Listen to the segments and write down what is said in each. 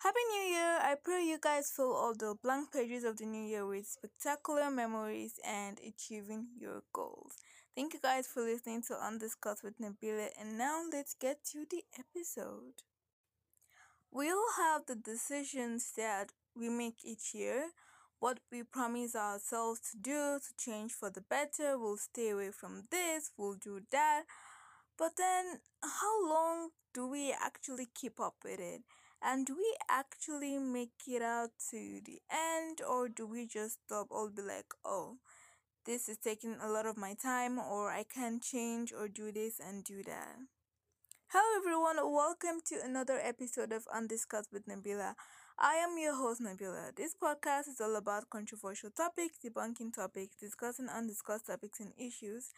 Happy New Year! I pray you guys fill all the blank pages of the new year with spectacular memories and achieving your goals. Thank you guys for listening to Undiscussed with Nabila, and now let's get to the episode. We all have the decisions that we make each year, what we promise ourselves to do to change for the better. We'll stay away from this, we'll do that. But then, how long do we actually keep up with it? And do we actually make it out to the end or do we just stop or be like, oh, this is taking a lot of my time or I can't change or do this and do that? Hello everyone, welcome to another episode of Undiscussed with Nabila. I am your host Nabila. This podcast is all about controversial topics, debunking topics, discussing undiscussed topics and issues,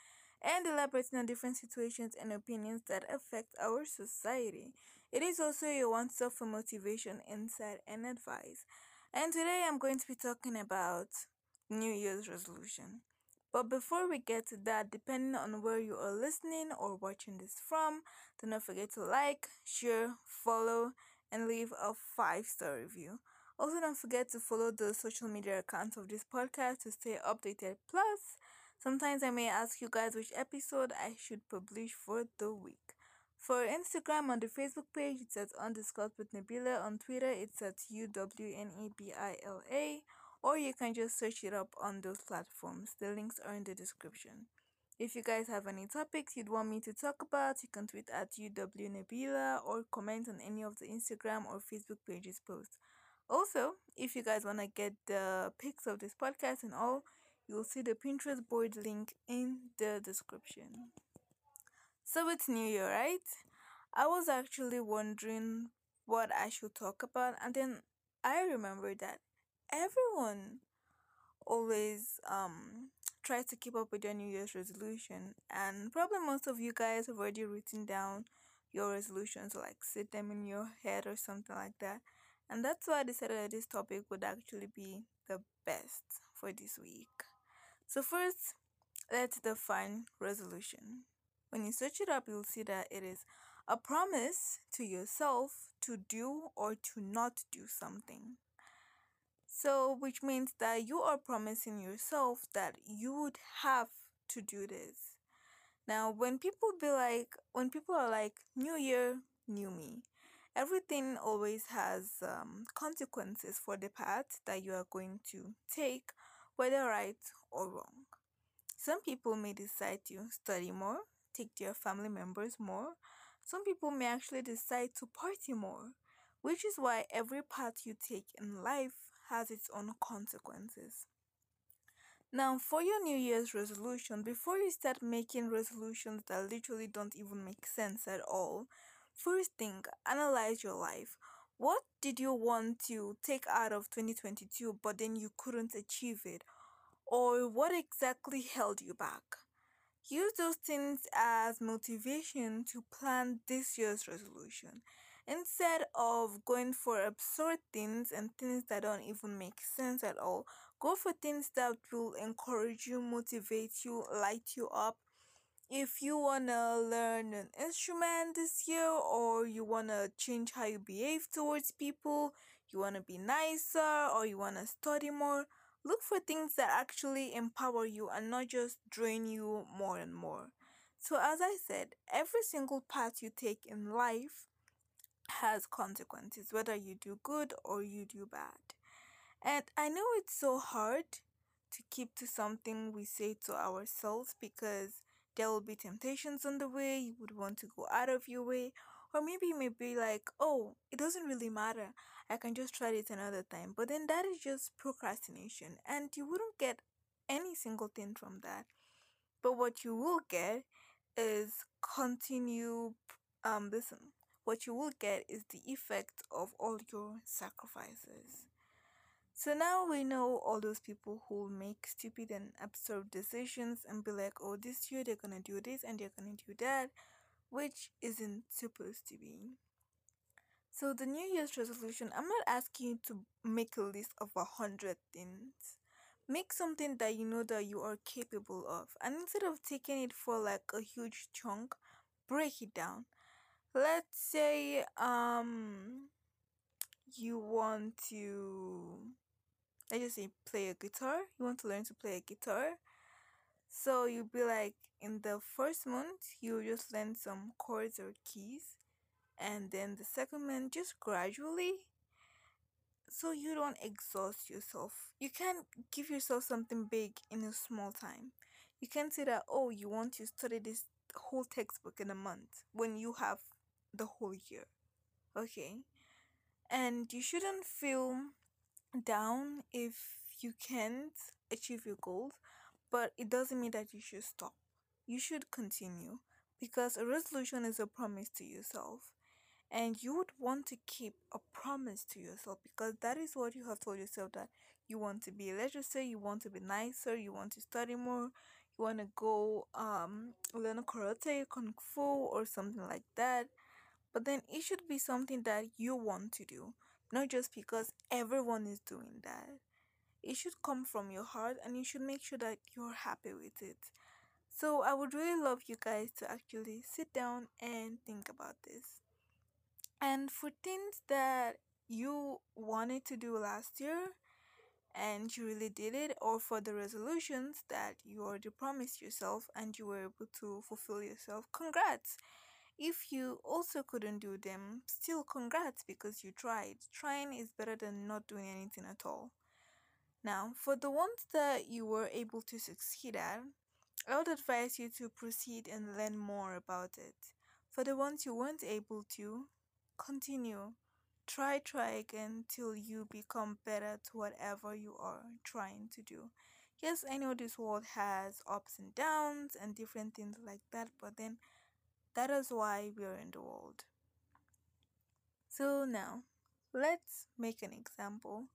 and elaborating on different situations and opinions that affect our society. It is also your one stop for motivation, insight, and advice. And today I'm going to be talking about New Year's resolution. But before we get to that, depending on where you are listening or watching this from, do not forget to like, share, follow, and leave a five star review. Also, don't forget to follow the social media accounts of this podcast to stay updated. Plus, sometimes I may ask you guys which episode I should publish for the week. For Instagram on the Facebook page, it's at undiscussed with Nabila. On Twitter, it's at U W N E B I L A. Or you can just search it up on those platforms. The links are in the description. If you guys have any topics you'd want me to talk about, you can tweet at UW Nabila or comment on any of the Instagram or Facebook pages posts. Also, if you guys want to get the pics of this podcast and all, you'll see the Pinterest board link in the description. So it's New Year, right? I was actually wondering what I should talk about, and then I remembered that everyone always um try to keep up with your New Year's resolution, and probably most of you guys have already written down your resolutions, like sit them in your head or something like that. And that's why I decided that this topic would actually be the best for this week. So first, let's define resolution. When you search it up, you'll see that it is a promise to yourself to do or to not do something. So, which means that you are promising yourself that you would have to do this. Now, when people be like, when people are like, New Year, new me, everything always has um, consequences for the path that you are going to take, whether right or wrong. Some people may decide to study more, take their family members more. Some people may actually decide to party more, which is why every path you take in life has its own consequences. Now, for your New Year's resolution, before you start making resolutions that literally don't even make sense at all, first thing, analyze your life. What did you want to take out of 2022 but then you couldn't achieve it? Or what exactly held you back? Use those things as motivation to plan this year's resolution instead of going for absurd things and things that don't even make sense at all. Go for things that will encourage you, motivate you, light you up. If you want to learn an instrument this year or you want to change how you behave towards people, you want to be nicer or you want to study more, Look for things that actually empower you and not just drain you more and more. So, as I said, every single path you take in life has consequences, whether you do good or you do bad. And I know it's so hard to keep to something we say to ourselves because there will be temptations on the way, you would want to go out of your way, or maybe you may be like, oh, it doesn't really matter. I can just try it another time. But then that is just procrastination, and you wouldn't get any single thing from that. But what you will get is continue um listen. What you will get is the effect of all your sacrifices. So now we know all those people who make stupid and absurd decisions and be like, oh, this year they're gonna do this and they're gonna do that which isn't supposed to be. So, the New Year's resolution, I'm not asking you to make a list of a hundred things. Make something that you know that you are capable of, and instead of taking it for like a huge chunk, break it down. Let's say um you want to let's just say play a guitar you want to learn to play a guitar so you'll be like in the first month you just learn some chords or keys and then the second month just gradually so you don't exhaust yourself. You can't give yourself something big in a small time. You can't say that oh you want to study this whole textbook in a month when you have the whole year okay? And you shouldn't feel down if you can't achieve your goals but it doesn't mean that you should stop. You should continue because a resolution is a promise to yourself and you would want to keep a promise to yourself because that is what you have told yourself that you want to be let's just say you want to be nicer you want to study more you want to go um learn karate kung fu or something like that. But then it should be something that you want to do not just because everyone is doing that it should come from your heart and you should make sure that you're happy with it so i would really love you guys to actually sit down and think about this and for things that you wanted to do last year and you really did it, or for the resolutions that you already promised yourself and you were able to fulfill yourself, congrats. If you also couldn't do them, still congrats because you tried. Trying is better than not doing anything at all. Now, for the ones that you were able to succeed at, I would advise you to proceed and learn more about it. For the ones you weren't able to, Continue. Try, try again till you become better to whatever you are trying to do. Yes, I know this world has ups and downs and different things like that, but then that is why we are in the world. So now, let's make an example.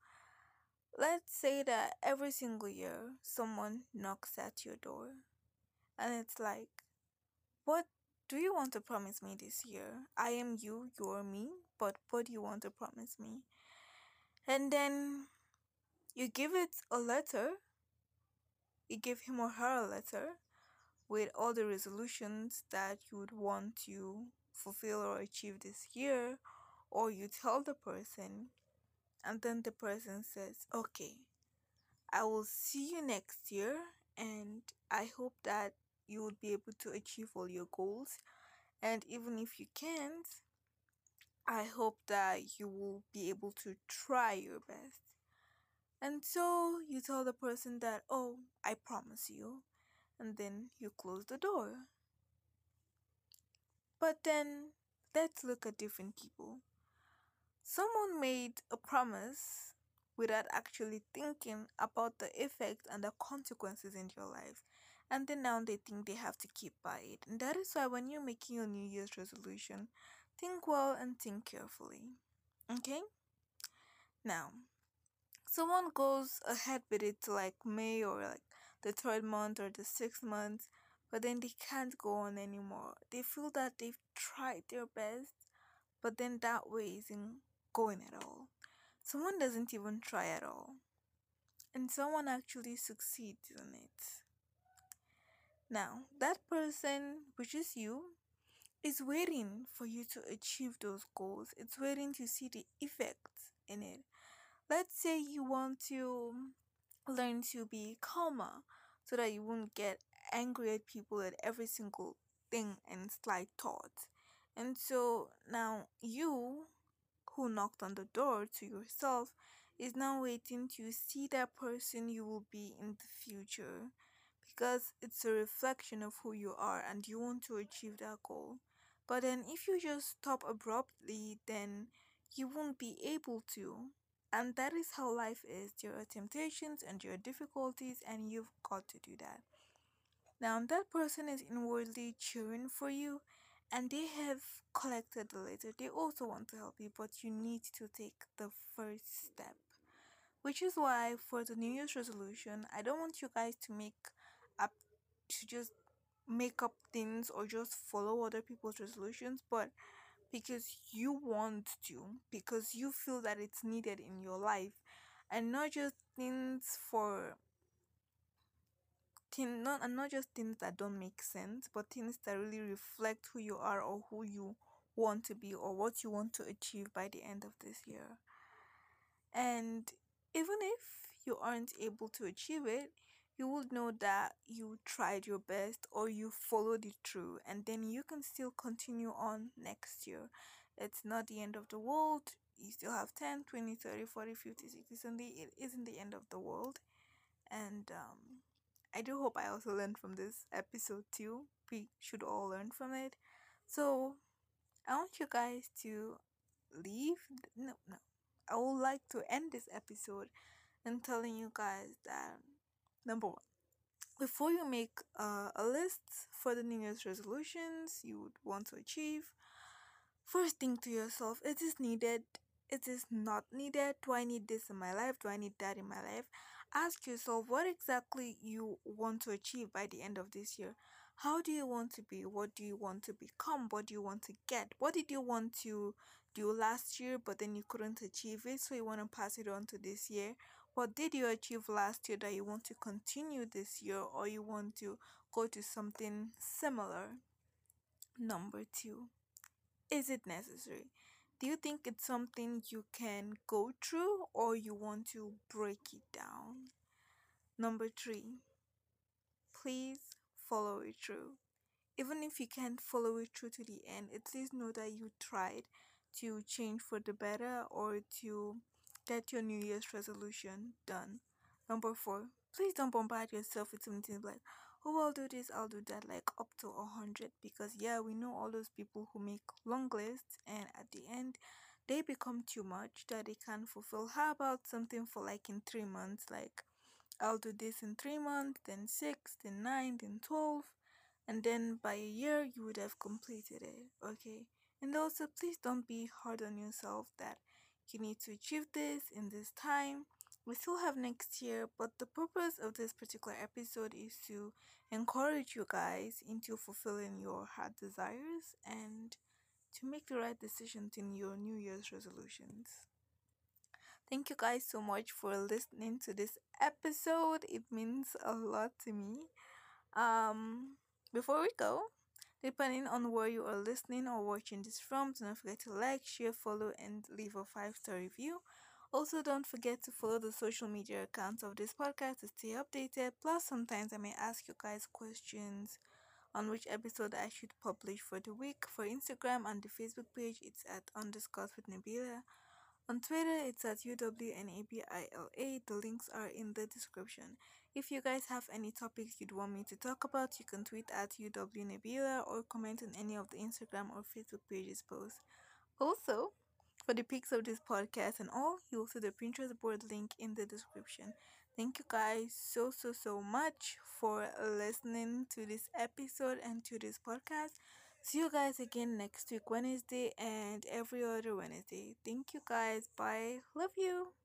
Let's say that every single year someone knocks at your door and it's like, what do you want to promise me this year? I am you, you're me, but what do you want to promise me? And then you give it a letter, you give him or her a letter with all the resolutions that you would want to fulfill or achieve this year, or you tell the person, and then the person says, Okay, I will see you next year, and I hope that you will be able to achieve all your goals. And even if you can't, I hope that you will be able to try your best. And so you tell the person that, oh, I promise you. And then you close the door. But then let's look at different people. Someone made a promise without actually thinking about the effect and the consequences in your life and then now they think they have to keep by it. And that is why when you're making your New Year's resolution, think well and think carefully. Okay? Now, someone goes ahead with it to like May or like the third month or the sixth month, but then they can't go on anymore. They feel that they've tried their best, but then that way isn't going at all. Someone doesn't even try at all, and someone actually succeeds in it. Now, that person, which is you, is waiting for you to achieve those goals. It's waiting to see the effects in it. Let's say you want to learn to be calmer so that you won't get angry at people at every single thing and slight thought. And so now you who knocked on the door to yourself is now waiting to see that person you will be in the future because it's a reflection of who you are and you want to achieve that goal. But then if you just stop abruptly, then you won't be able to. And that is how life is. There are temptations and are difficulties, and you've got to do that. Now, that person is inwardly cheering for you, and they have collected the letter. They also want to help you, but you need to take the first step. Which is why, for the New Year's resolution, I don't want you guys to make up to just make up things or just follow other people's resolutions, but because you want to, because you feel that it's needed in your life, and not just things for not and not just things that don't make sense, but things that really reflect who you are or who you want to be or what you want to achieve by the end of this year. And even if you aren't able to achieve it, you would know that you tried your best or you followed it through, and then you can still continue on next year. It's not the end of the world. You still have 10, 20, 30, 40, 50, 60, 70. It isn't the end of the world. And um, I do hope I also learned from this episode too. We should all learn from it. So I want you guys to leave. No, no. I would like to end this episode and telling you guys that number one, before you make uh, a list for the New Year's resolutions you would want to achieve, first think to yourself: Is this needed? Is not needed? Do I need this in my life? Do I need that in my life? Ask yourself what exactly you want to achieve by the end of this year. How do you want to be? What do you want to become? What do you want to get? What did you want to do last year but then you couldn't achieve it so you want to pass it on to this year? What did you achieve last year that you want to continue this year or you want to go to something similar? Number two, is it necessary? Do you think it's something you can go through or you want to break it down? Number three, please follow it through. Even if you can't follow it through to the end, at least know that you tried to change for the better or to get your New Year's resolution done. Number four, please don't bombard yourself with something like, oh, I'll do this, I'll do that, like up to a hundred. Because yeah, we know all those people who make long lists and at the end they become too much that they can't fulfill. How about something for like in three months? Like I'll do this in three months, then six, then nine, then twelve, and then by a year you would have completed it. Okay. And also, please don't be hard on yourself that you need to achieve this in this time. We still have next year, but the purpose of this particular episode is to encourage you guys into fulfilling your heart desires and to make the right decisions in your New Year's resolutions. Thank you guys so much for listening to this episode. It means a lot to me. Um, before we go, depending on where you are listening or watching this from, do not forget to like, share, follow, and leave a five star review. Also, don't forget to follow the social media accounts of this podcast to stay updated. Plus, sometimes I may ask you guys questions on which episode I should publish for the week. For Instagram and the Facebook page, it's at undiscussed with Nabila. On Twitter, it's at UWNABILA. The links are in the description. If you guys have any topics you'd want me to talk about, you can tweet at UWNabila or comment on any of the Instagram or Facebook pages posts. Also, for the pics of this podcast and all, you'll see the Pinterest board link in the description. Thank you guys so, so, so much for listening to this episode and to this podcast. See you guys again next week, Wednesday, and every other Wednesday. Thank you guys. Bye. Love you.